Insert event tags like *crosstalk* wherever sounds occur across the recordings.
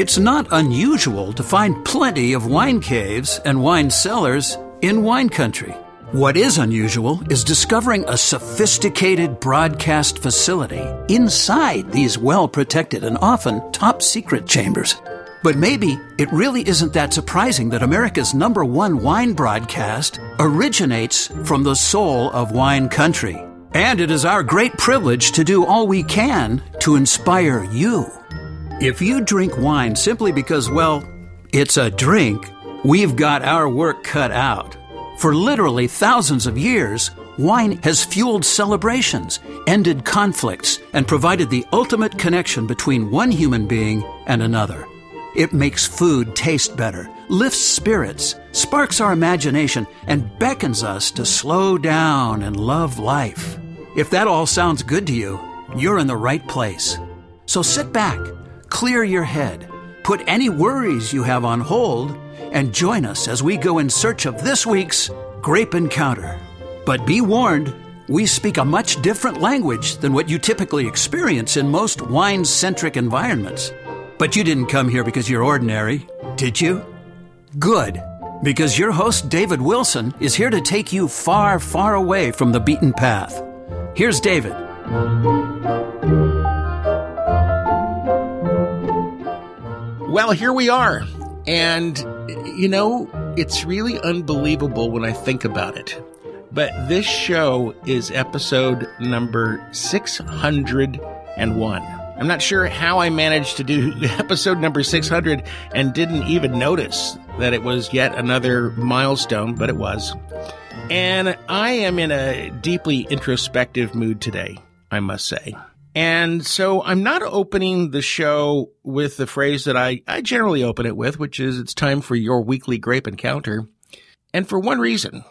It's not unusual to find plenty of wine caves and wine cellars in wine country. What is unusual is discovering a sophisticated broadcast facility inside these well protected and often top secret chambers. But maybe it really isn't that surprising that America's number one wine broadcast originates from the soul of wine country. And it is our great privilege to do all we can to inspire you. If you drink wine simply because, well, it's a drink, we've got our work cut out. For literally thousands of years, wine has fueled celebrations, ended conflicts, and provided the ultimate connection between one human being and another. It makes food taste better, lifts spirits, sparks our imagination, and beckons us to slow down and love life. If that all sounds good to you, you're in the right place. So sit back, clear your head, put any worries you have on hold, and join us as we go in search of this week's Grape Encounter. But be warned, we speak a much different language than what you typically experience in most wine centric environments. But you didn't come here because you're ordinary, did you? Good, because your host, David Wilson, is here to take you far, far away from the beaten path. Here's David. Well, here we are. And, you know, it's really unbelievable when I think about it. But this show is episode number 601. I'm not sure how I managed to do *laughs* episode number 600 and didn't even notice that it was yet another milestone, but it was. And I am in a deeply introspective mood today, I must say. And so I'm not opening the show with the phrase that I, I generally open it with, which is it's time for your weekly grape encounter. And for one reason,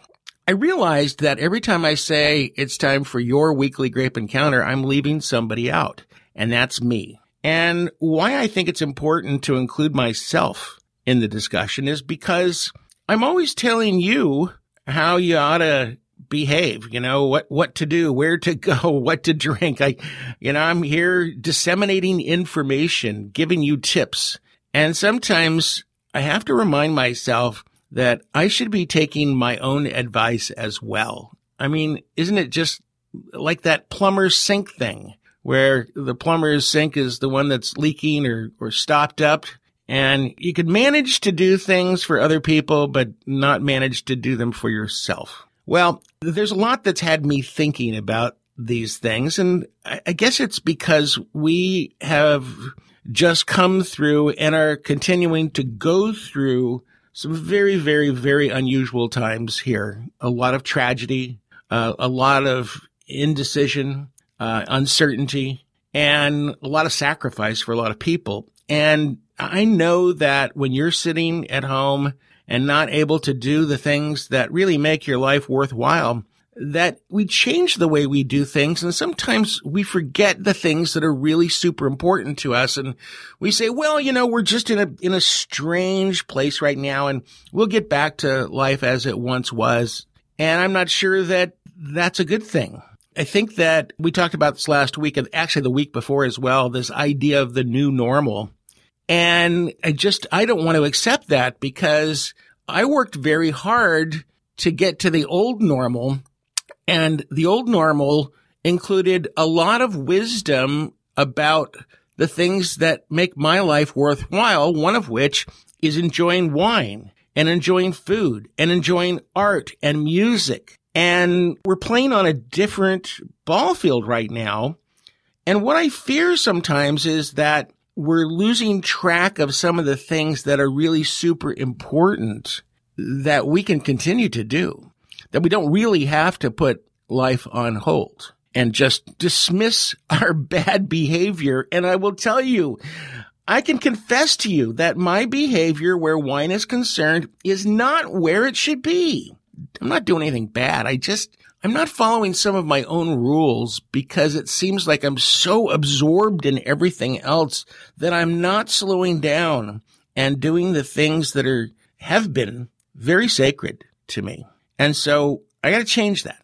I realized that every time I say it's time for your weekly grape encounter, I'm leaving somebody out and that's me. And why I think it's important to include myself in the discussion is because I'm always telling you how you ought to behave, you know, what, what to do, where to go, *laughs* what to drink. I, you know, I'm here disseminating information, giving you tips. And sometimes I have to remind myself that I should be taking my own advice as well. I mean, isn't it just like that plumber's sink thing? where the plumber's sink is the one that's leaking or, or stopped up. And you could manage to do things for other people, but not manage to do them for yourself. Well, there's a lot that's had me thinking about these things. And I guess it's because we have just come through and are continuing to go through some very, very, very unusual times here. A lot of tragedy, uh, a lot of indecision, uh, uncertainty, and a lot of sacrifice for a lot of people. And I know that when you're sitting at home and not able to do the things that really make your life worthwhile, that we change the way we do things. And sometimes we forget the things that are really super important to us. And we say, well, you know, we're just in a, in a strange place right now and we'll get back to life as it once was. And I'm not sure that that's a good thing. I think that we talked about this last week and actually the week before as well, this idea of the new normal. And I just, I don't want to accept that because I worked very hard to get to the old normal and the old normal included a lot of wisdom about the things that make my life worthwhile. One of which is enjoying wine and enjoying food and enjoying art and music and we're playing on a different ball field right now. And what I fear sometimes is that we're losing track of some of the things that are really super important that we can continue to do, that we don't really have to put life on hold and just dismiss *laughs* our bad behavior. And I will tell you, I can confess to you that my behavior where wine is concerned is not where it should be. I'm not doing anything bad. I just, I'm not following some of my own rules because it seems like I'm so absorbed in everything else that I'm not slowing down and doing the things that are, have been very sacred to me. And so I got to change that.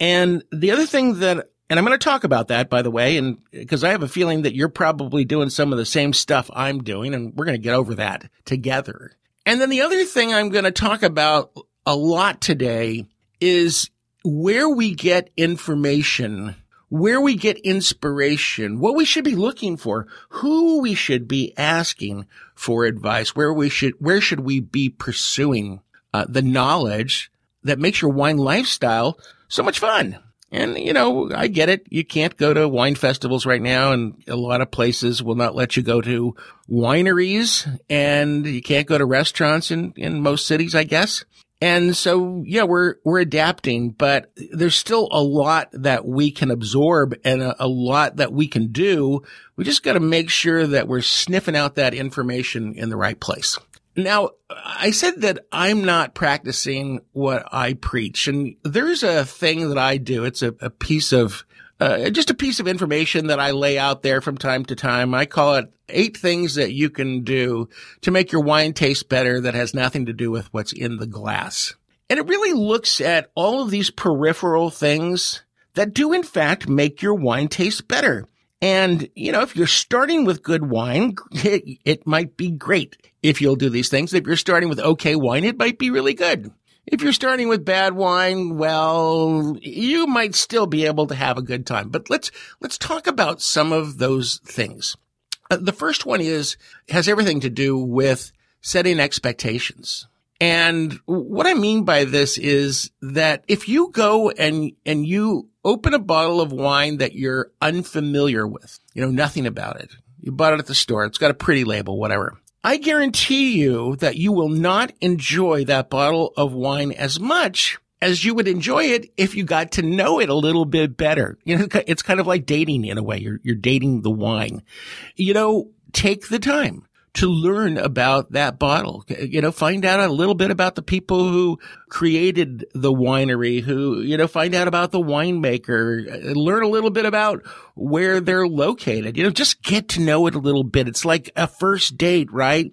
And the other thing that And I'm going to talk about that, by the way, and because I have a feeling that you're probably doing some of the same stuff I'm doing, and we're going to get over that together. And then the other thing I'm going to talk about a lot today is where we get information, where we get inspiration, what we should be looking for, who we should be asking for advice, where we should, where should we be pursuing uh, the knowledge that makes your wine lifestyle so much fun. And, you know, I get it. You can't go to wine festivals right now and a lot of places will not let you go to wineries and you can't go to restaurants in, in most cities, I guess. And so, yeah, we're, we're adapting, but there's still a lot that we can absorb and a, a lot that we can do. We just got to make sure that we're sniffing out that information in the right place. Now, I said that I'm not practicing what I preach, and there's a thing that I do. It's a, a piece of, uh, just a piece of information that I lay out there from time to time. I call it eight things that you can do to make your wine taste better that has nothing to do with what's in the glass. And it really looks at all of these peripheral things that do in fact make your wine taste better. And, you know, if you're starting with good wine, it, *laughs* it, might be great if you'll do these things. If you're starting with okay wine, it might be really good. If you're starting with bad wine, well, you might still be able to have a good time. But let's, let's talk about some of those things. Uh, the first one is, has everything to do with setting expectations. And what I mean by this is that if you go and, and you open a bottle of wine that you're unfamiliar with, you know nothing about it. You bought it at the store. It's got a pretty label, whatever. I guarantee you that you will not enjoy that bottle of wine as much as you would enjoy it if you got to know it a little bit better. You know, it's kind of like dating in a way. You're, you're dating the wine. You know, take the time to learn about that bottle. You know, find out a little bit about the people who created the winery, who, you know, find out about the winemaker, learn a little bit about where they're located. You know, just get to know it a little bit. It's like a first date, right?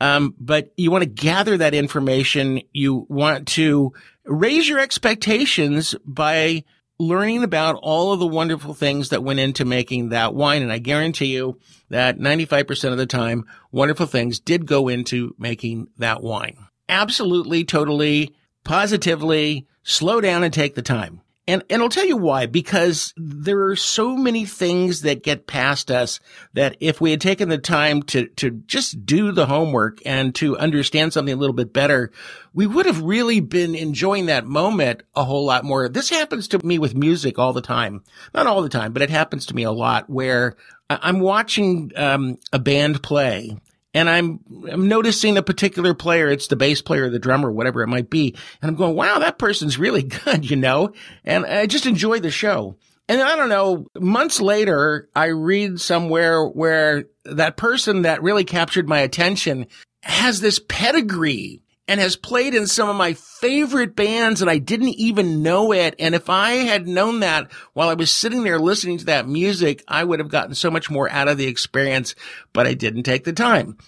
Um, but you want to gather that information. You want to raise your expectations by learning about all of the wonderful things that went into making that wine. And I guarantee you that 95% of the time, wonderful things did go into making that wine. Absolutely, totally, positively slow down and take the time. And, and I'll tell you why, because there are so many things that get past us that if we had taken the time to, to just do the homework and to understand something a little bit better, we would have really been enjoying that moment a whole lot more. This happens to me with music all the time. Not all the time, but it happens to me a lot where I'm watching um, a band play and I'm, I'm noticing a particular player. It's the bass player, the drummer, whatever it might be. And I'm going, wow, that person's really *laughs* good, you know? And I just enjoy the show. And I don't know, months later, I read somewhere where that person that really captured my attention has this pedigree and has played in some of my favorite bands and I didn't even know it. And if I had known that while I was sitting there listening to that music, I would have gotten so much more out of the experience, but I didn't take the time.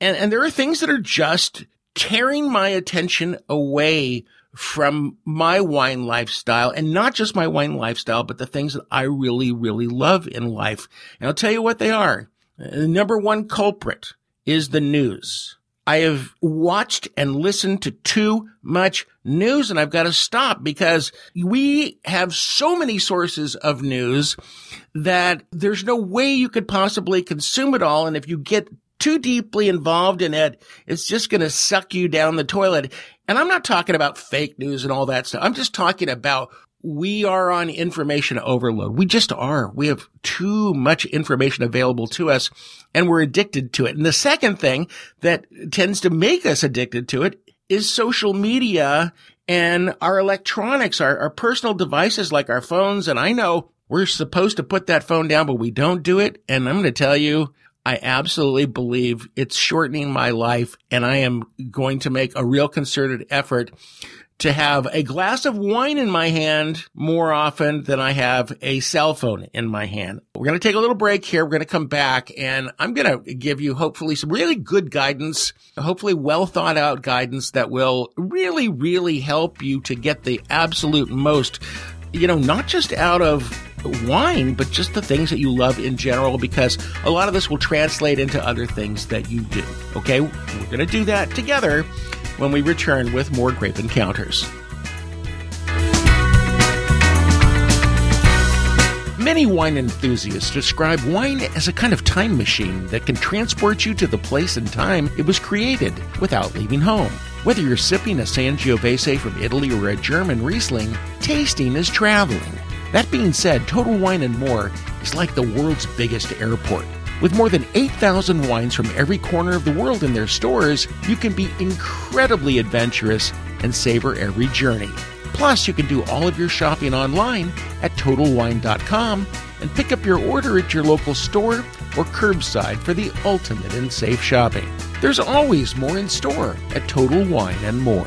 And, and there are things that are just tearing my attention away from my wine lifestyle and not just my wine lifestyle, but the things that I really, really love in life. And I'll tell you what they are. The number one culprit is the news. I have watched and listened to too much news and I've got to stop because we have so many sources of news that there's no way you could possibly consume it all. And if you get too deeply involved in it, it's just going to suck you down the toilet. And I'm not talking about fake news and all that stuff. I'm just talking about we are on information overload. We just are. We have too much information available to us and we're addicted to it. And the second thing that tends to make us addicted to it is social media and our electronics, our, our personal devices like our phones. And I know we're supposed to put that phone down, but we don't do it. And I'm going to tell you, I absolutely believe it's shortening my life and I am going to make a real concerted effort to have a glass of wine in my hand more often than I have a cell phone in my hand. We're going to take a little break here. We're going to come back and I'm going to give you hopefully some really good guidance, hopefully well thought out guidance that will really, really help you to get the absolute most, you know, not just out of wine, but just the things that you love in general, because a lot of this will translate into other things that you do. Okay, we're going to do that together when we return with more Grape Encounters. Many wine enthusiasts describe wine as a kind of time machine that can transport you to the place and time it was created without leaving home. Whether you're sipping a Sangiovese from Italy or a German Riesling, tasting is traveling. That being said, Total Wine and More is like the world's biggest airport. With more than 8,000 wines from every corner of the world in their stores, you can be incredibly adventurous and savor every journey. Plus, you can do all of your shopping online at TotalWine.com and pick up your order at your local store or curbside for the ultimate in safe shopping. There's always more in store at Total Wine and More.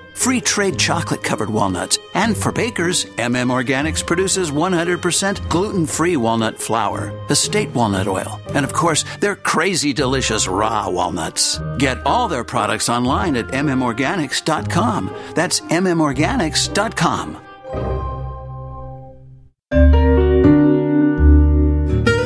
free trade chocolate covered walnuts. And for bakers, MM Organics produces 100% gluten free walnut flour, estate walnut oil, and of course, their crazy delicious raw walnuts. Get all their products online at mmorganics.com. That's mmorganics.com.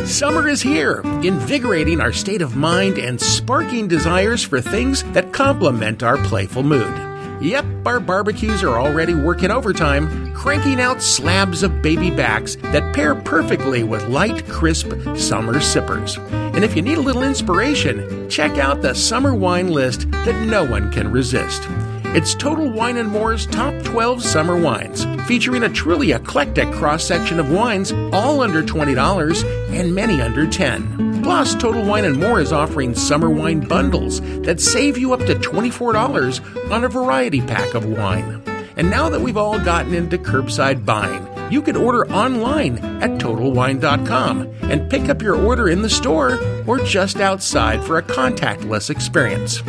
Summer is here, invigorating our state of mind and sparking desires for things that complement our playful mood. Yep, our barbecues are already working overtime, cranking out slabs of baby backs that pair perfectly with light, crisp summer sippers. And if you need a little inspiration, check out the summer wine list that no one can resist. It's Total Wine and More's top 12 summer wines, featuring a truly eclectic cross section of wines, all under $20 and many under 10. Plus, Total Wine and More is offering summer wine bundles that save you up to $24 on a variety pack of wine. And now that we've all gotten into curbside buying, you can order online at TotalWine.com and pick up your order in the store or just outside for a contactless experience.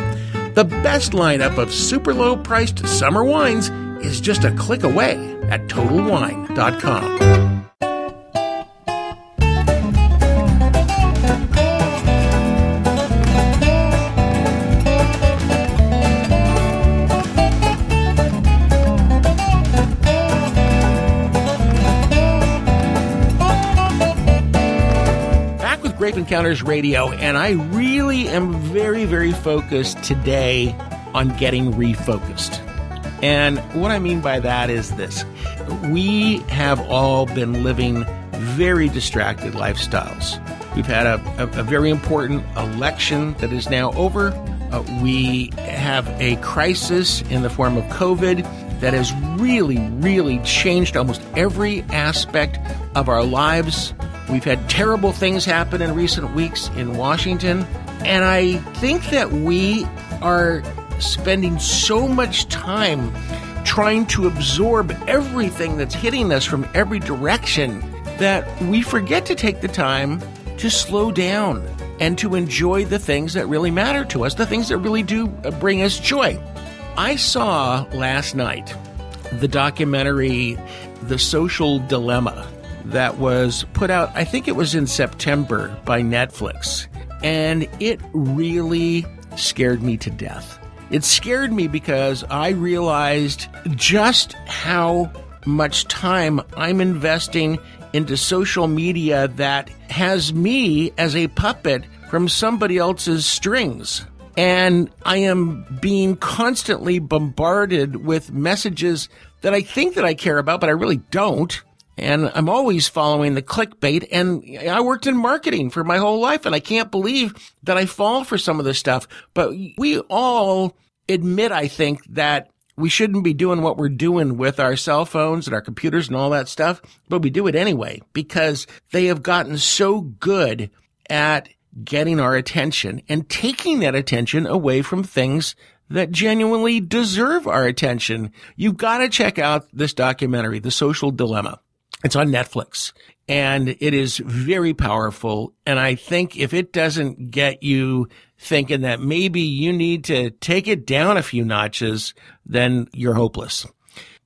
The best lineup of super low priced summer wines is just a click away at TotalWine.com. Encounters Radio, and I really am very, very focused today on getting refocused. And what I mean by that is this we have all been living very distracted lifestyles. We've had a, a, a very important election that is now over. Uh, we have a crisis in the form of COVID that has really, really changed almost every aspect of our lives. We've had terrible things happen in recent weeks in Washington. And I think that we are spending so much time trying to absorb everything that's hitting us from every direction that we forget to take the time to slow down and to enjoy the things that really matter to us, the things that really do bring us joy. I saw last night the documentary The Social Dilemma that was put out, I think it was in September by Netflix. And it really scared me to death. It scared me because I realized just how much time I'm investing into social media that has me as a puppet from somebody else's strings. And I am being constantly bombarded with messages that I think that I care about, but I really don't. And I'm always following the clickbait. And I worked in marketing for my whole life, and I can't believe that I fall for some of this stuff. But we all admit, I think, that we shouldn't be doing what we're doing with our cell phones and our computers and all that stuff, but we do it anyway because they have gotten so good at getting our attention and taking that attention away from things that genuinely deserve our attention. You've got to check out this documentary, The Social Dilemma. It's on Netflix and it is very powerful. And I think if it doesn't get you thinking that maybe you need to take it down a few notches, then you're hopeless.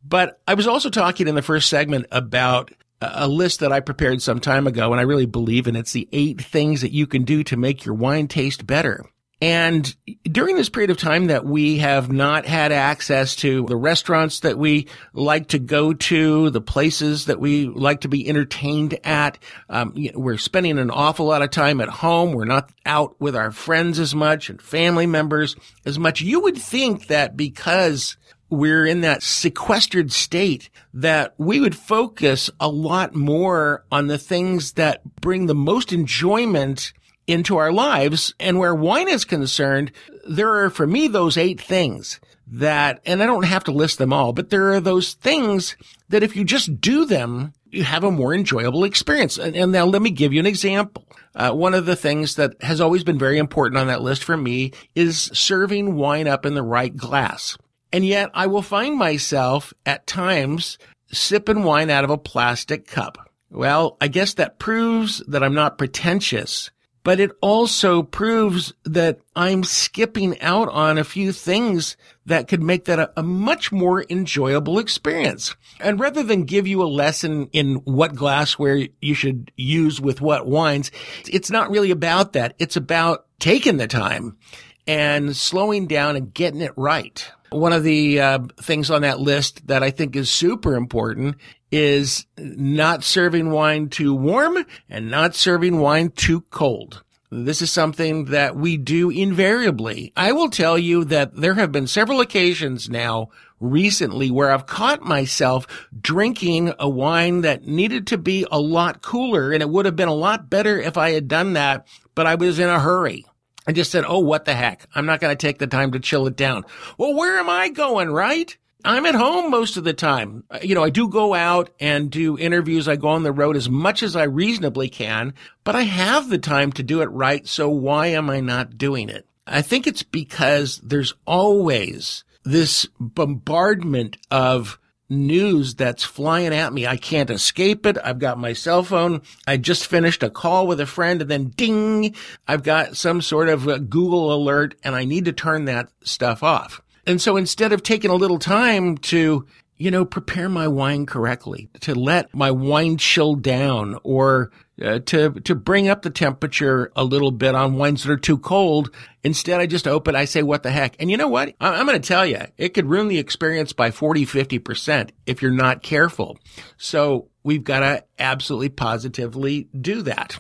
But I was also talking in the first segment about a list that I prepared some time ago, and I really believe in it's the eight things that you can do to make your wine taste better. And during this period of time that we have not had access to the restaurants that we like to go to, the places that we like to be entertained at, um, we're spending an awful lot of time at home. We're not out with our friends as much and family members as much. You would think that because we're in that sequestered state that we would focus a lot more on the things that bring the most enjoyment into our lives. And where wine is concerned, there are for me those eight things that, and I don't have to list them all, but there are those things that if you just do them, you have a more enjoyable experience. And, and now let me give you an example. Uh, one of the things that has always been very important on that list for me is serving wine up in the right glass. And yet I will find myself at times sipping wine out of a plastic cup. Well, I guess that proves that I'm not pretentious but it also proves that I'm skipping out on a few things that could make that a, a, much more enjoyable experience. And rather than give you a lesson in what glassware you should use with what wines, it's not really about that. It's about taking the time and slowing down and getting it right. One of the uh, things on that list that I think is super important is not serving wine too warm and not serving wine too cold. This is something that we do invariably. I will tell you that there have been several occasions now recently where I've caught myself drinking a wine that needed to be a lot cooler and it would have been a lot better if I had done that, but I was in a hurry. I just said, Oh, what the heck? I'm not going to take the time to chill it down. Well, where am I going, right? I'm at home most of the time. Uh, you know, I do go out and do interviews. I go on the road as much as I reasonably can, but I have the time to do it right. So why am I not doing it? I think it's because there's always this bombardment of news that's flying at me. I can't escape it. I've got my cell phone. I just finished a call with a friend and then ding, I've got some sort of Google alert and I need to turn that stuff off. And so instead of taking a little time to, you know, prepare my wine correctly, to let my wine chill down or uh, to to bring up the temperature a little bit on wines that are too cold. Instead, I just open. I say, "What the heck?" And you know what? I- I'm going to tell you, it could ruin the experience by 40, 50 percent if you're not careful. So we've got to absolutely positively do that.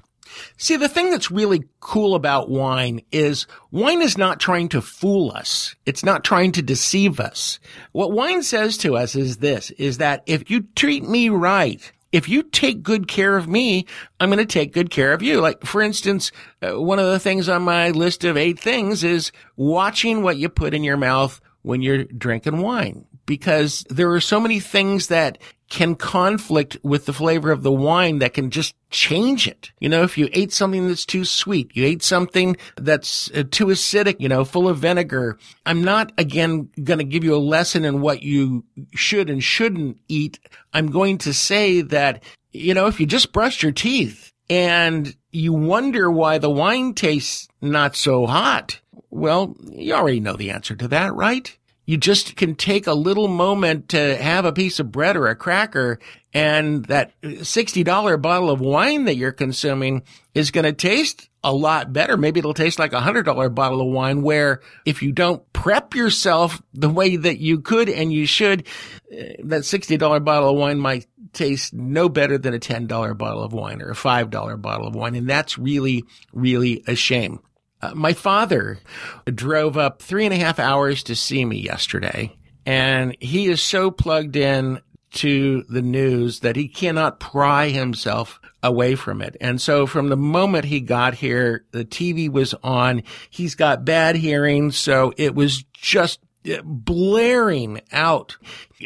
See, the thing that's really cool about wine is wine is not trying to fool us. It's not trying to deceive us. What wine says to us is this, is that if you treat me right, if you take good care of me, I'm going to take good care of you. Like, for instance, uh, one of the things on my list of eight things is watching what you put in your mouth when you're drinking wine because there are so many things that can conflict with the flavor of the wine that can just change it. You know, if you ate something that's too sweet, you ate something that's uh, too acidic, you know, full of vinegar. I'm not again going to give you a lesson in what you should and shouldn't eat. I'm going to say that, you know, if you just brushed your teeth and you wonder why the wine tastes not so hot, well, you already know the answer to that, right? You just can take a little moment to have a piece of bread or a cracker and that $60 bottle of wine that you're consuming is going to taste a lot better. Maybe it'll taste like a hundred dollar bottle of wine where if you don't prep yourself the way that you could and you should, eh, that $60 bottle of wine might taste no better than a $10 bottle of wine or a $5 bottle of wine. And that's really, really a shame. Uh, my father drove up three and a half hours to see me yesterday, and he is so plugged in to the news that he cannot pry himself away from it. And so from the moment he got here, the TV was on. He's got bad hearing, so it was just uh, blaring out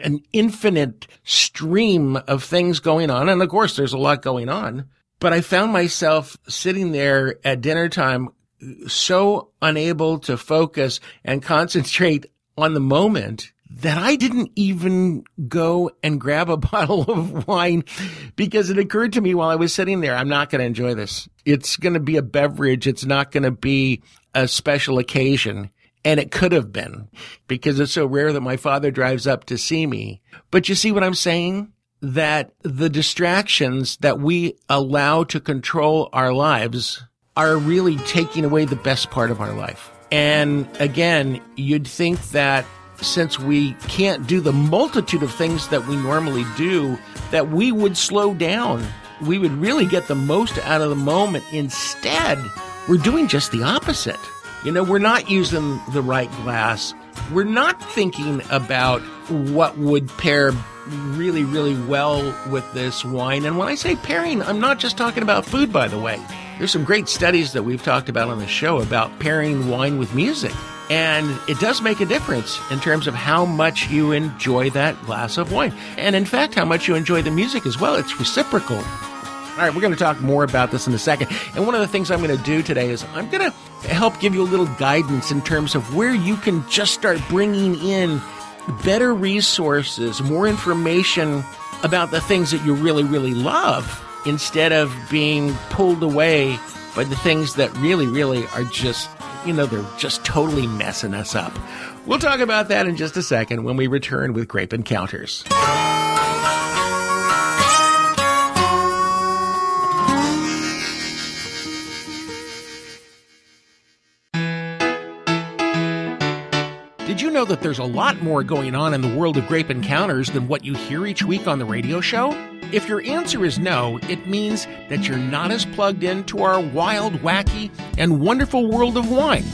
an infinite stream of things going on. And of course, there's a lot going on. But I found myself sitting there at dinner time so unable to focus and concentrate on the moment that I didn't even go and grab a *laughs* bottle of wine because it occurred to me while I was sitting there, I'm not going to enjoy this. It's going to be a beverage. It's not going to be a special occasion. And it could have been because it's so rare that my father drives up to see me. But you see what I'm saying? That the distractions that we allow to control our lives are really taking away the best part of our life. And again, you'd think that since we can't do the multitude of things that we normally do, that we would slow down. We would really get the most out of the moment. Instead, we're doing just the opposite. You know, we're not using the right glass. We're not thinking about what would pair really, really well with this wine. And when I say pairing, I'm not just talking about food, by the way. There's some great studies that we've talked about on the show about pairing wine with music. And it does make a difference in terms of how much you enjoy that glass of wine. And in fact, how much you enjoy the music as well. It's reciprocal. All right, we're going to talk more about this in a second. And one of the things I'm going to do today is I'm going to help give you a little guidance in terms of where you can just start bringing in better resources, more information about the things that you really, really love instead of being pulled away by the things that really, really are just you know, they're just totally messing us up. We'll talk about that in just a second when we return with Grape Encounters. Did you know that there's a lot more going on in the world of grape encounters than what you hear each week on the radio show? If your answer is no, it means that you're not as plugged into our wild, wacky, and wonderful world of wine.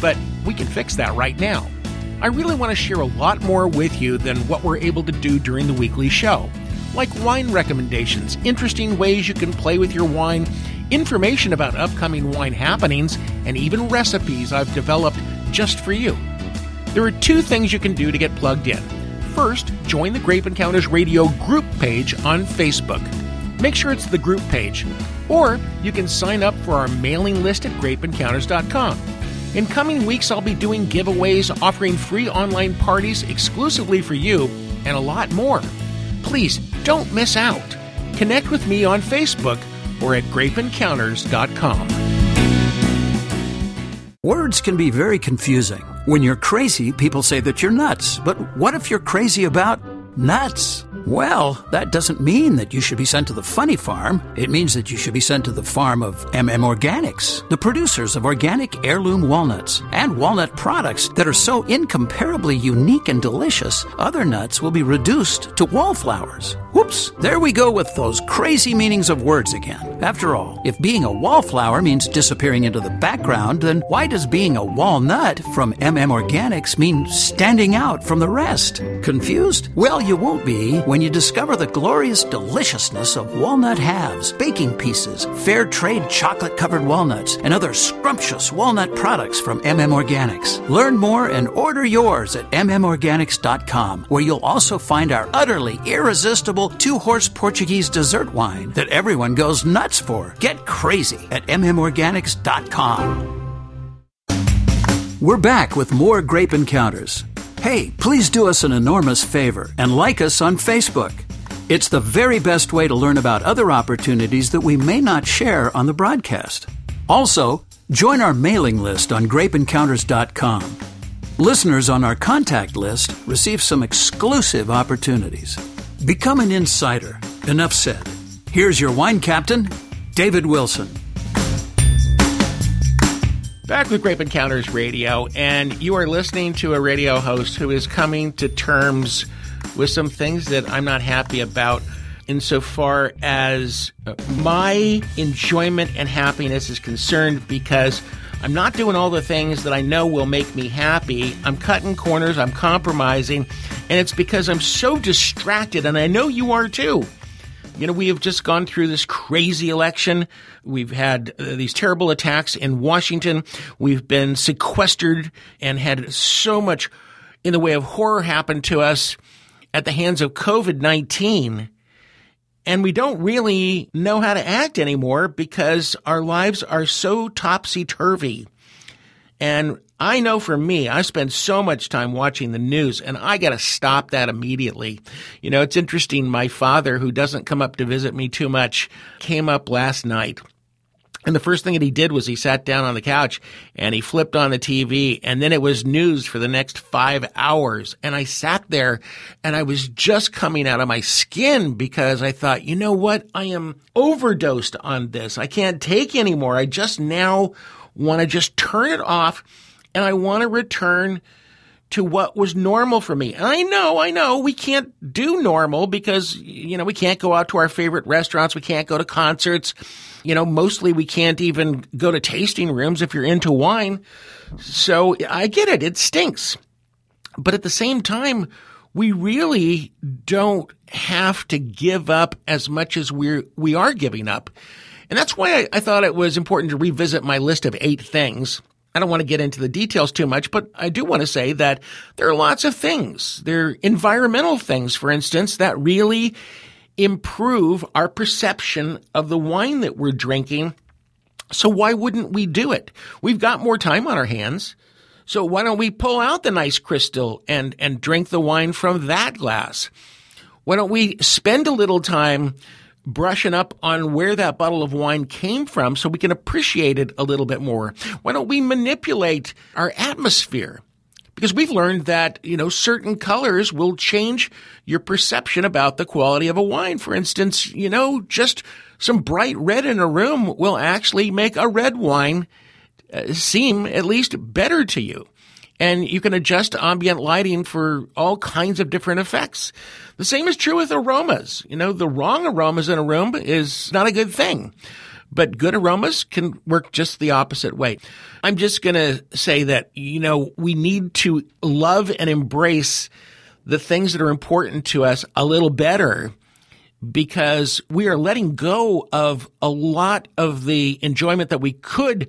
But we can fix that right now. I really want to share a lot more with you than what we're able to do during the weekly show, like wine recommendations, interesting ways you can play with your wine, information about upcoming wine happenings, and even recipes I've developed just for you. There are two things you can do to get plugged in. First, join the Grape Encounters Radio group page on Facebook. Make sure it's the group page. Or you can sign up for our mailing list at grapeencounters.com. In coming weeks, I'll be doing giveaways, offering free online parties exclusively for you, and a lot more. Please don't miss out. Connect with me on Facebook or at grapeencounters.com. Words can be very confusing. When you're crazy, people say that you're nuts. But what if you're crazy about nuts? Well, that doesn't mean that you should be sent to the funny farm. It means that you should be sent to the farm of MM Organics, the producers of organic heirloom walnuts and walnut products that are so incomparably unique and delicious, other nuts will be reduced to wallflowers. Whoops, there we go with those crazy meanings of words again. After all, if being a wallflower means disappearing into the background, then why does being a walnut from MM Organics mean standing out from the rest? Confused? Well, you won't be when you discover the glorious deliciousness of walnut halves, baking pieces, fair trade chocolate covered walnuts, and other scrumptious walnut products from MM Organics. Learn more and order yours at mmorganics.com, where you'll also find our utterly irresistible two horse Portuguese dessert wine that everyone goes nuts for. Get crazy at mmorganics.com. We're back with more Grape Encounters. Hey, please do us an enormous favor and like us on Facebook. It's the very best way to learn about other opportunities that we may not share on the broadcast. Also, join our mailing list on grapeencounters.com. Listeners on our contact list receive some exclusive opportunities. Become an insider. Enough said. Here's your wine captain, David Wilson. Back with Grape Encounters Radio, and you are listening to a radio host who is coming to terms with some things that I'm not happy about insofar as my enjoyment and happiness is concerned because I'm not doing all the things that I know will make me happy. I'm cutting corners, I'm compromising, and it's because I'm so distracted, and I know you are too. You know, we have just gone through this crazy election. We've had uh, these terrible attacks in Washington. We've been sequestered and had so much in the way of horror happen to us at the hands of COVID 19. And we don't really know how to act anymore because our lives are so topsy turvy. And I know for me, I spend so much time watching the news and I got to stop that immediately. You know, it's interesting. My father, who doesn't come up to visit me too much, came up last night and the first thing that he did was he sat down on the couch and he flipped on the TV and then it was news for the next five hours. And I sat there and I was just coming out of my skin because I thought, you know what? I am overdosed on this. I can't take anymore. I just now want to just turn it off and I want to return to what was normal for me. And I know, I know we can't do normal because, you know, we can't go out to our favorite restaurants. We can't go to concerts. You know, mostly we can't even go to tasting rooms if you're into wine. So I get it. It stinks. But at the same time, we really don't have to give up as much as we're, we are giving up. And that's why I, I thought it was important to revisit my list of eight things I don't want to get into the details too much, but I do want to say that there are lots of things. There are environmental things, for instance, that really improve our perception of the wine that we're drinking. So why wouldn't we do it? We've got more time on our hands. So why don't we pull out the nice crystal and, and drink the wine from that glass? Why don't we spend a little time brushing up on where that bottle of wine came from so we can appreciate it a little bit more? Why don't we manipulate our atmosphere? Because we've learned that, you know, certain colors will change your perception about the quality of a wine. For instance, you know, just some bright red in a room will actually make a red wine uh, seem at least better to you and you can adjust ambient lighting for all kinds of different effects. The same is true with aromas. You know, the wrong aromas in a room is not a good thing, but good aromas can work just the opposite way. I'm just going to say that, you know, we need to love and embrace the things that are important to us a little better because we are letting go of a lot of the enjoyment that we could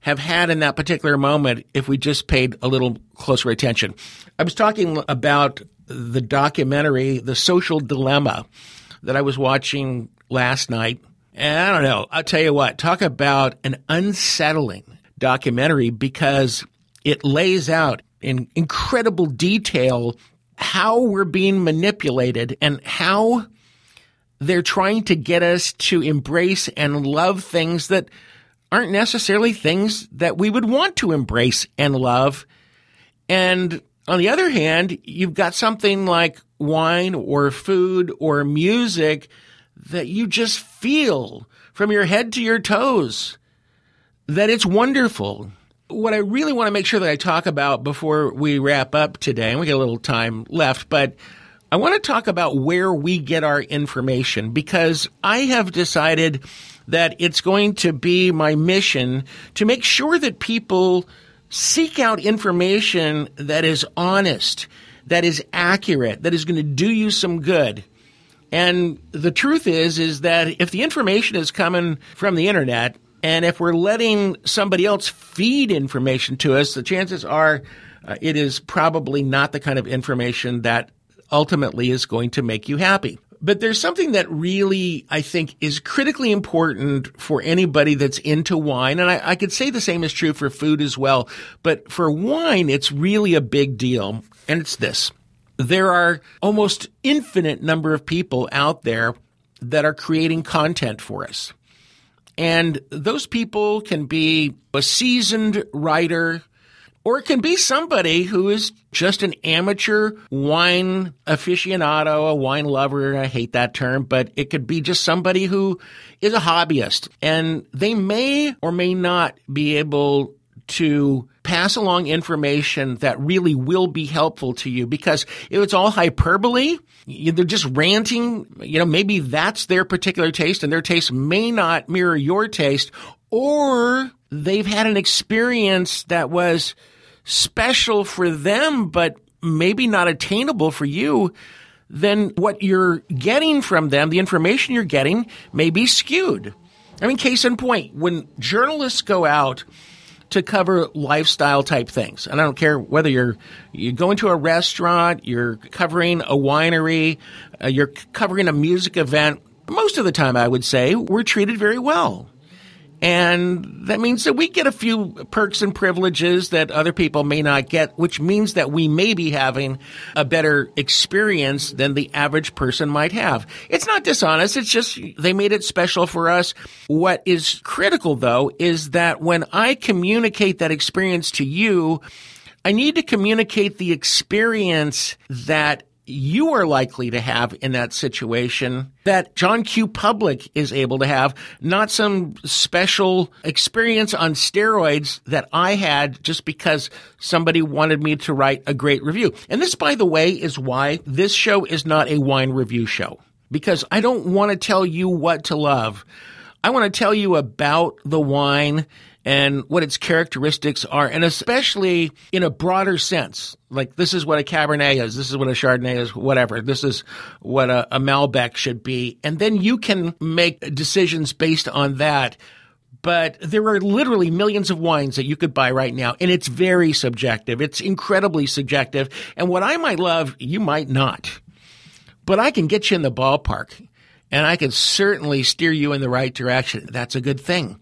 have had in that particular moment if we just paid a little closer attention. I was talking about the documentary, The Social Dilemma, that I was watching last night. And I don't know, I'll tell you what, talk about an unsettling documentary because it lays out in incredible detail how we're being manipulated and how they're trying to get us to embrace and love things that aren't necessarily things that we would want to embrace and love. And on the other hand, you've got something like wine or food or music that you just feel from your head to your toes that it's wonderful. What I really want to make sure that I talk about before we wrap up today, and we get a little time left, but I want to talk about where we get our information because I have decided that it's going to be my mission to make sure that people seek out information that is honest, that is accurate, that is going to do you some good. And the truth is, is that if the information is coming from the internet, and if we're letting somebody else feed information to us, the chances are uh, it is probably not the kind of information that ultimately is going to make you happy. But there's something that really, I think, is critically important for anybody that's into wine. And I, I, could say the same is true for food as well. But for wine, it's really a big deal. And it's this. There are almost infinite number of people out there that are creating content for us. And those people can be a seasoned writer, or it can be somebody who is just an amateur wine aficionado, a wine lover. I hate that term, but it could be just somebody who is a hobbyist and they may or may not be able to pass along information that really will be helpful to you because if it's all hyperbole, they're just ranting, you know, maybe that's their particular taste and their taste may not mirror your taste or they've had an experience that was special for them, but maybe not attainable for you, then what you're getting from them, the information you're getting, may be skewed. I mean, case in point, when journalists go out to cover lifestyle type things. And I don't care whether you're you go into a restaurant, you're covering a winery, uh, you're covering a music event. Most of the time, I would say we're treated very well. And that means that we get a few perks and privileges that other people may not get, which means that we may be having a better experience than the average person might have. It's not dishonest. It's just they made it special for us. What is critical though is that when I communicate that experience to you, I need to communicate the experience that you are likely to have in that situation that John Q. Public is able to have, not some special experience on steroids that I had just because somebody wanted me to write a great review. And this, by the way, is why this show is not a wine review show because I don't want to tell you what to love. I want to tell you about the wine and what its characteristics are, and especially in a broader sense. Like this is what a Cabernet is, this is what a Chardonnay is, whatever. This is what a, a Malbec should be, and then you can make decisions based on that. But there are literally millions of wines that you could buy right now, and it's very subjective. It's incredibly subjective, and what I might love, you might not. But I can get you in the ballpark, and I can certainly steer you in the right direction. That's a good thing.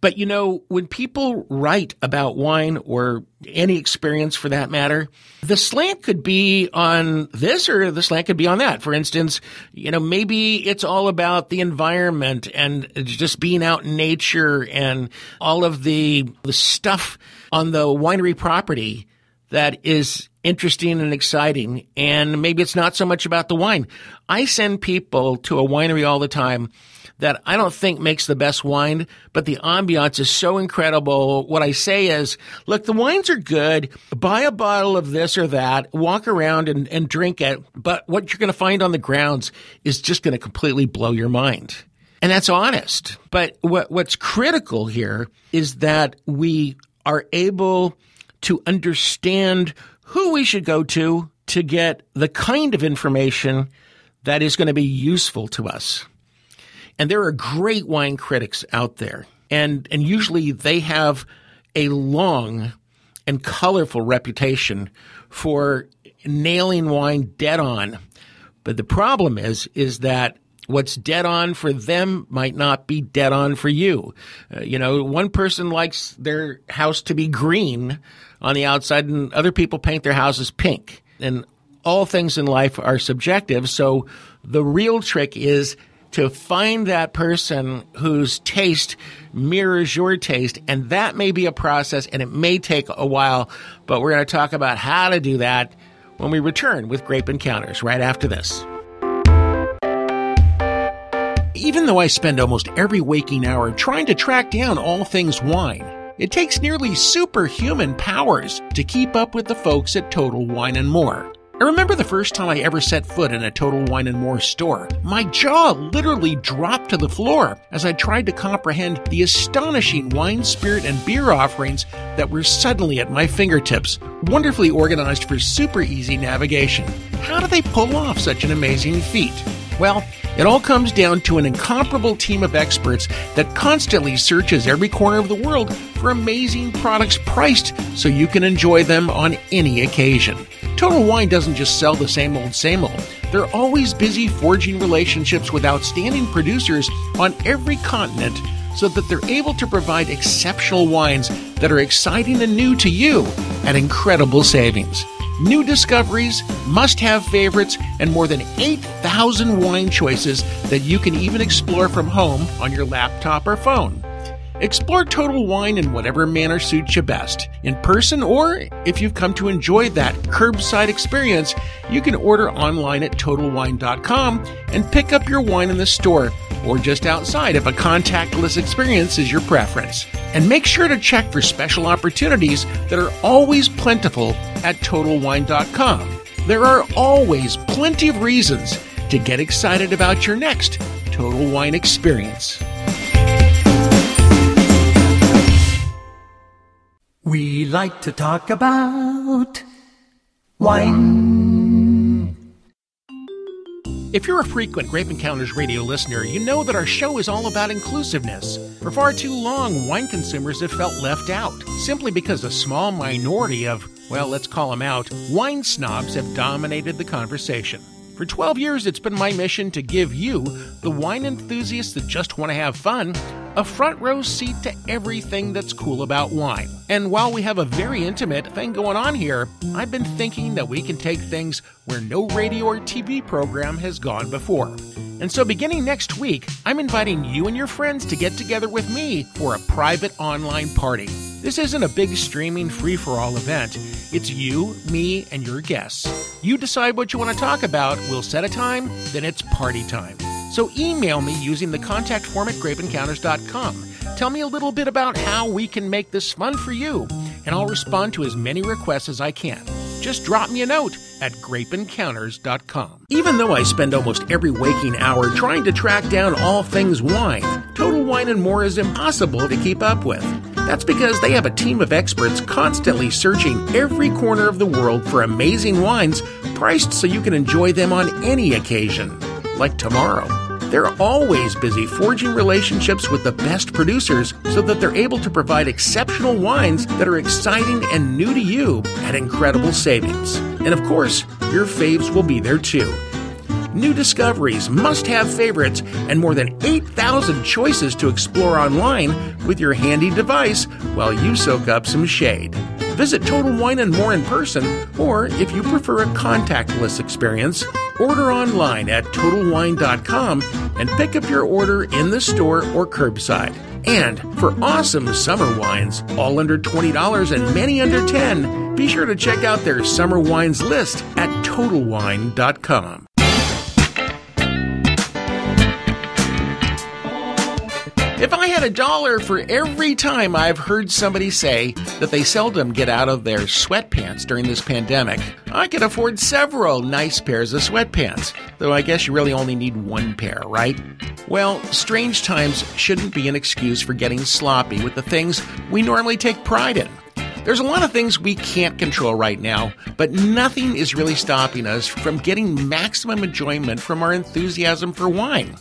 But you know, when people write about wine or any experience for that matter, the slant could be on this or the slant could be on that. For instance, you know, maybe it's all about the environment and just being out in nature and all of the, the stuff on the winery property that is interesting and exciting. And maybe it's not so much about the wine. I send people to a winery all the time that I don't think makes the best wine, but the ambiance is so incredible. What I say is, look, the wines are good. Buy a bottle of this or that, walk around and, and drink it. But what you're going to find on the grounds is just going to completely blow your mind. And that's honest. But what, what's critical here is that we are able to understand who we should go to to get the kind of information that is going to be useful to us. And there are great wine critics out there. And, and usually they have a long and colorful reputation for nailing wine dead on. But the problem is, is that what's dead on for them might not be dead on for you. Uh, you know, one person likes their house to be green on the outside and other people paint their houses pink. And all things in life are subjective. So the real trick is to find that person whose taste mirrors your taste. And that may be a process and it may take a while, but we're going to talk about how to do that when we return with Grape Encounters right after this. Even though I spend almost every waking hour trying to track down all things wine, it takes nearly superhuman powers to keep up with the folks at Total Wine and More. I remember the first time I ever set foot in a Total Wine and More store. My jaw literally dropped to the floor as I tried to comprehend the astonishing wine, spirit, and beer offerings that were suddenly at my fingertips, wonderfully organized for super easy navigation. How do they pull off such an amazing feat? Well, it all comes down to an incomparable team of experts that constantly searches every corner of the world for amazing products priced so you can enjoy them on any occasion. Total Wine doesn't just sell the same old, same old. They're always busy forging relationships with outstanding producers on every continent so that they're able to provide exceptional wines that are exciting and new to you at incredible savings. New discoveries, must have favorites, and more than 8,000 wine choices that you can even explore from home on your laptop or phone. Explore Total Wine in whatever manner suits you best, in person or if you've come to enjoy that curbside experience, you can order online at totalwine.com and pick up your wine in the store or just outside if a contactless experience is your preference. And make sure to check for special opportunities that are always plentiful at totalwine.com. There are always plenty of reasons to get excited about your next Total Wine experience. We like to talk about wine. If you're a frequent Grape Encounters radio listener, you know that our show is all about inclusiveness. For far too long, wine consumers have felt left out, simply because a small minority of, well, let's call them out, wine snobs have dominated the conversation. For 12 years, it's been my mission to give you, the wine enthusiasts that just want to have fun, a front row seat to everything that's cool about wine. And while we have a very intimate thing going on here, I've been thinking that we can take things where no radio or TV program has gone before. And so, beginning next week, I'm inviting you and your friends to get together with me for a private online party. This isn't a big streaming free for all event. It's you, me, and your guests. You decide what you want to talk about, we'll set a time, then it's party time. So email me using the contact form at grapeencounters.com. Tell me a little bit about how we can make this fun for you, and I'll respond to as many requests as I can. Just drop me a note at grapeencounters.com. Even though I spend almost every waking hour trying to track down all things wine, Total Wine and More is impossible to keep up with. That's because they have a team of experts constantly searching every corner of the world for amazing wines priced so you can enjoy them on any occasion like tomorrow. They're always busy forging relationships with the best producers so that they're able to provide exceptional wines that are exciting and new to you at incredible savings. And of course, your faves will be there too. New discoveries, must have favorites, and more than 8,000 choices to explore online with your handy device while you soak up some shade. Visit Total Wine and More in person, or if you prefer a contactless experience, order online at TotalWine.com and pick up your order in the store or curbside. And for awesome summer wines, all under $20 and many under 10, be sure to check out their summer wines list at TotalWine.com. a dollar for every time I've heard somebody say that they seldom get out of their sweatpants during this pandemic, I could afford several nice pairs of sweatpants. Though I guess you really only need one pair, right? Well, strange times shouldn't be an excuse for getting sloppy with the things we normally take pride in. There's a lot of things we can't control right now, but nothing is really stopping us from getting maximum enjoyment from our enthusiasm for wine.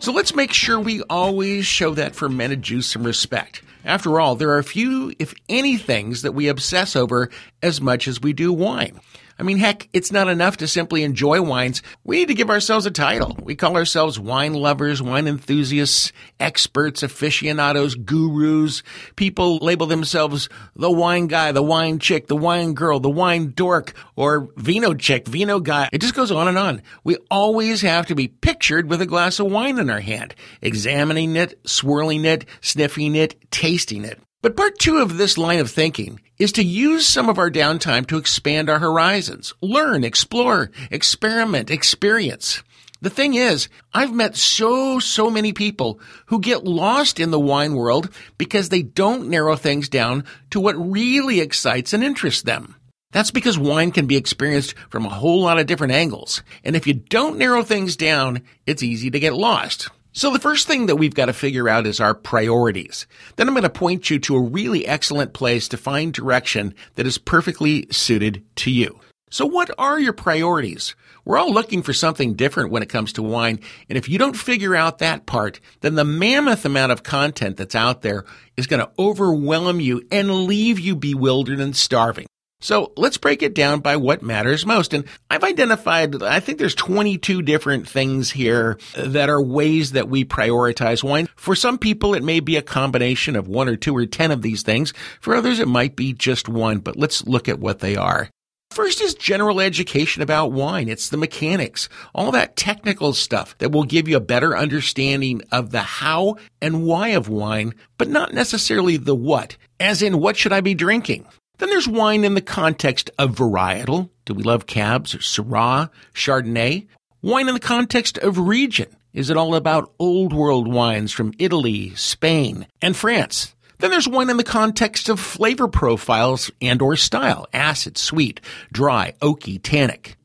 So let's make sure we always show that fermented juice some respect. After all, there are few, if any, things that we obsess over as much as we do wine. I mean, heck, it's not enough to simply enjoy wines. We need to give ourselves a title. We call ourselves wine lovers, wine enthusiasts, experts, aficionados, gurus. People label themselves the wine guy, the wine chick, the wine girl, the wine dork, or vino chick, vino guy. It just goes on and on. We always have to be pictured with a glass of wine in our hand, examining it, swirling it, sniffing it, tasting it. But part two of this line of thinking is to use some of our downtime to expand our horizons, learn, explore, experiment, experience. The thing is, I've met so, so many people who get lost in the wine world because they don't narrow things down to what really excites and interests them. That's because wine can be experienced from a whole lot of different angles. And if you don't narrow things down, it's easy to get lost. So the first thing that we've got to figure out is our priorities. Then I'm going to point you to a really excellent place to find direction that is perfectly suited to you. So what are your priorities? We're all looking for something different when it comes to wine. And if you don't figure out that part, then the mammoth amount of content that's out there is going to overwhelm you and leave you bewildered and starving. So let's break it down by what matters most. And I've identified, I think there's 22 different things here that are ways that we prioritize wine. For some people, it may be a combination of one or two or 10 of these things. For others, it might be just one, but let's look at what they are. First is general education about wine. It's the mechanics, all that technical stuff that will give you a better understanding of the how and why of wine, but not necessarily the what, as in what should I be drinking? Then there's wine in the context of varietal. Do we love cabs or Syrah, Chardonnay? Wine in the context of region. Is it all about old world wines from Italy, Spain, and France? Then there's wine in the context of flavor profiles and or style. Acid, sweet, dry, oaky, tannic.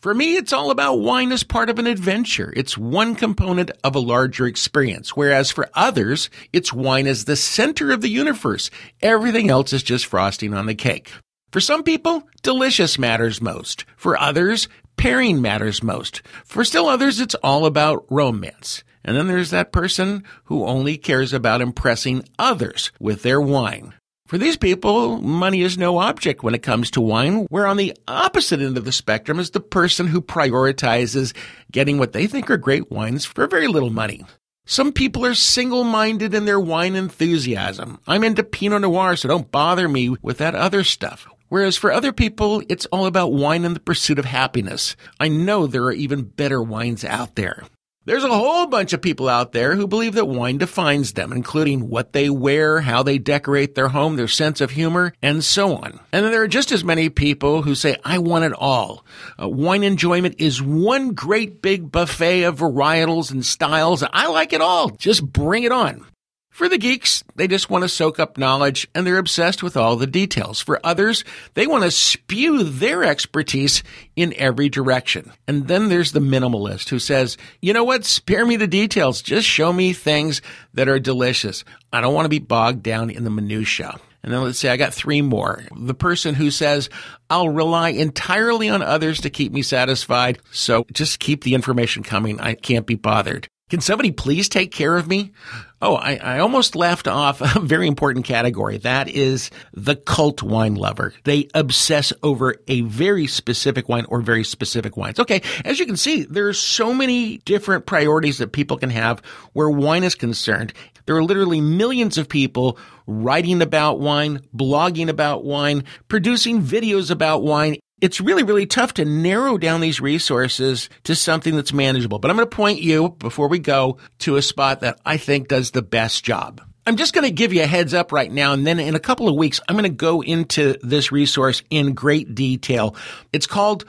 For me, it's all about wine as part of an adventure. It's one component of a larger experience. Whereas for others, it's wine as the center of the universe. Everything else is just frosting on the cake. For some people, delicious matters most. For others, pairing matters most. For still others, it's all about romance. And then there's that person who only cares about impressing others with their wine. For these people, money is no object when it comes to wine, where on the opposite end of the spectrum is the person who prioritizes getting what they think are great wines for very little money. Some people are single minded in their wine enthusiasm. I'm into Pinot Noir, so don't bother me with that other stuff. Whereas for other people, it's all about wine and the pursuit of happiness. I know there are even better wines out there. There's a whole bunch of people out there who believe that wine defines them, including what they wear, how they decorate their home, their sense of humor, and so on. And then there are just as many people who say, I want it all. Uh, wine enjoyment is one great big buffet of varietals and styles. I like it all. Just bring it on. For the geeks, they just want to soak up knowledge and they're obsessed with all the details. For others, they want to spew their expertise in every direction. And then there's the minimalist who says, you know what? Spare me the details. Just show me things that are delicious. I don't want to be bogged down in the minutia. And then let's say I got three more. The person who says, I'll rely entirely on others to keep me satisfied. So just keep the information coming. I can't be bothered. Can somebody please take care of me? Oh, I, I, almost left off a very important category. That is the cult wine lover. They obsess over a very specific wine or very specific wines. Okay. As you can see, there are so many different priorities that people can have where wine is concerned. There are literally millions of people writing about wine, blogging about wine, producing videos about wine, it's really, really tough to narrow down these resources to something that's manageable. But I'm going to point you, before we go, to a spot that I think does the best job. I'm just going to give you a heads up right now. And then in a couple of weeks, I'm going to go into this resource in great detail. It's called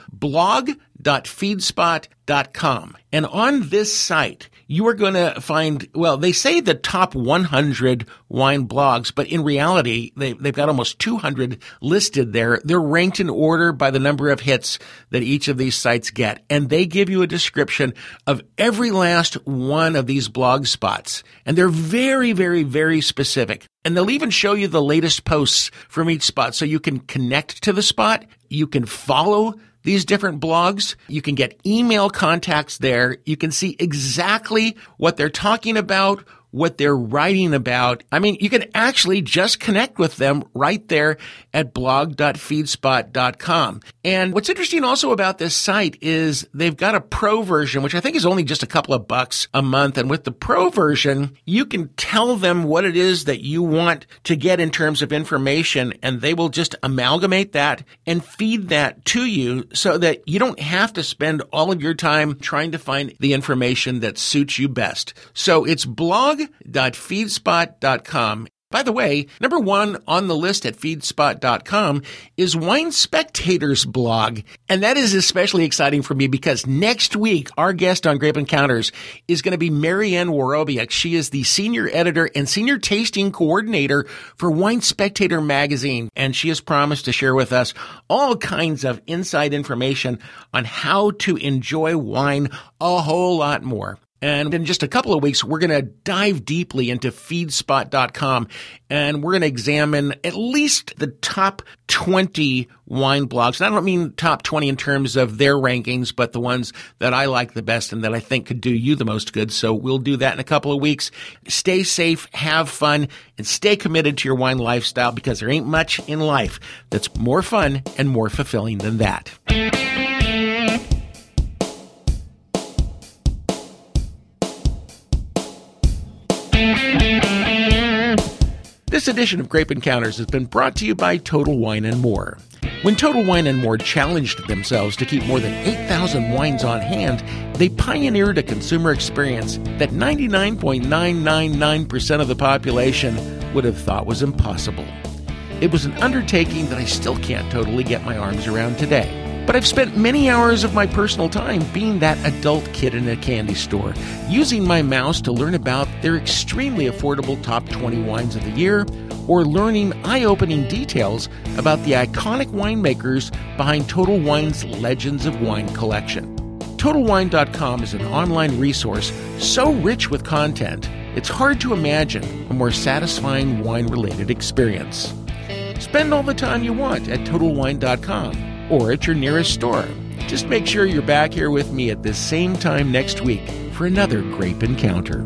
blog.feedspot.com. And on this site, you are going to find, well, they say the top 100 wine blogs, but in reality, they, they've got almost 200 listed there. They're ranked in order by the number of hits that each of these sites get. And they give you a description of every last one of these blog spots. And they're very, very, very specific. And they'll even show you the latest posts from each spot so you can connect to the spot. You can follow these different blogs. You can get email contacts there. You can see exactly what they're talking about, what they're writing about. I mean, you can actually just connect with them right there at blog.feedspot.com. And what's interesting also about this site is they've got a pro version, which I think is only just a couple of bucks a month. And with the pro version, you can tell them what it is that you want to get in terms of information, and they will just amalgamate that and feed that to you so that you don't have to spend all of your time trying to find the information that suits you best. So it's blog.feedspot.com by the way, number one on the list at feedspot.com is Wine Spectator's blog. And that is especially exciting for me because next week, our guest on Grape Encounters is going to be MaryAnn Worobiec. She is the senior editor and senior tasting coordinator for Wine Spectator magazine. And she has promised to share with us all kinds of inside information on how to enjoy wine a whole lot more. And in just a couple of weeks, we're going to dive deeply into feedspot.com and we're going to examine at least the top 20 wine blogs. And I don't mean top 20 in terms of their rankings, but the ones that I like the best and that I think could do you the most good. So we'll do that in a couple of weeks. Stay safe, have fun, and stay committed to your wine lifestyle because there ain't much in life that's more fun and more fulfilling than that. This edition of Grape Encounters has been brought to you by Total Wine and More. When Total Wine and More challenged themselves to keep more than 8,000 wines on hand, they pioneered a consumer experience that 99.999% of the population would have thought was impossible. It was an undertaking that I still can't totally get my arms around today. But I've spent many hours of my personal time being that adult kid in a candy store, using my mouse to learn about their extremely affordable top 20 wines of the year, or learning eye opening details about the iconic winemakers behind Total Wine's Legends of Wine collection. TotalWine.com is an online resource so rich with content, it's hard to imagine a more satisfying wine related experience. Spend all the time you want at TotalWine.com or at your nearest store. Just make sure you're back here with me at this same time next week for another grape encounter.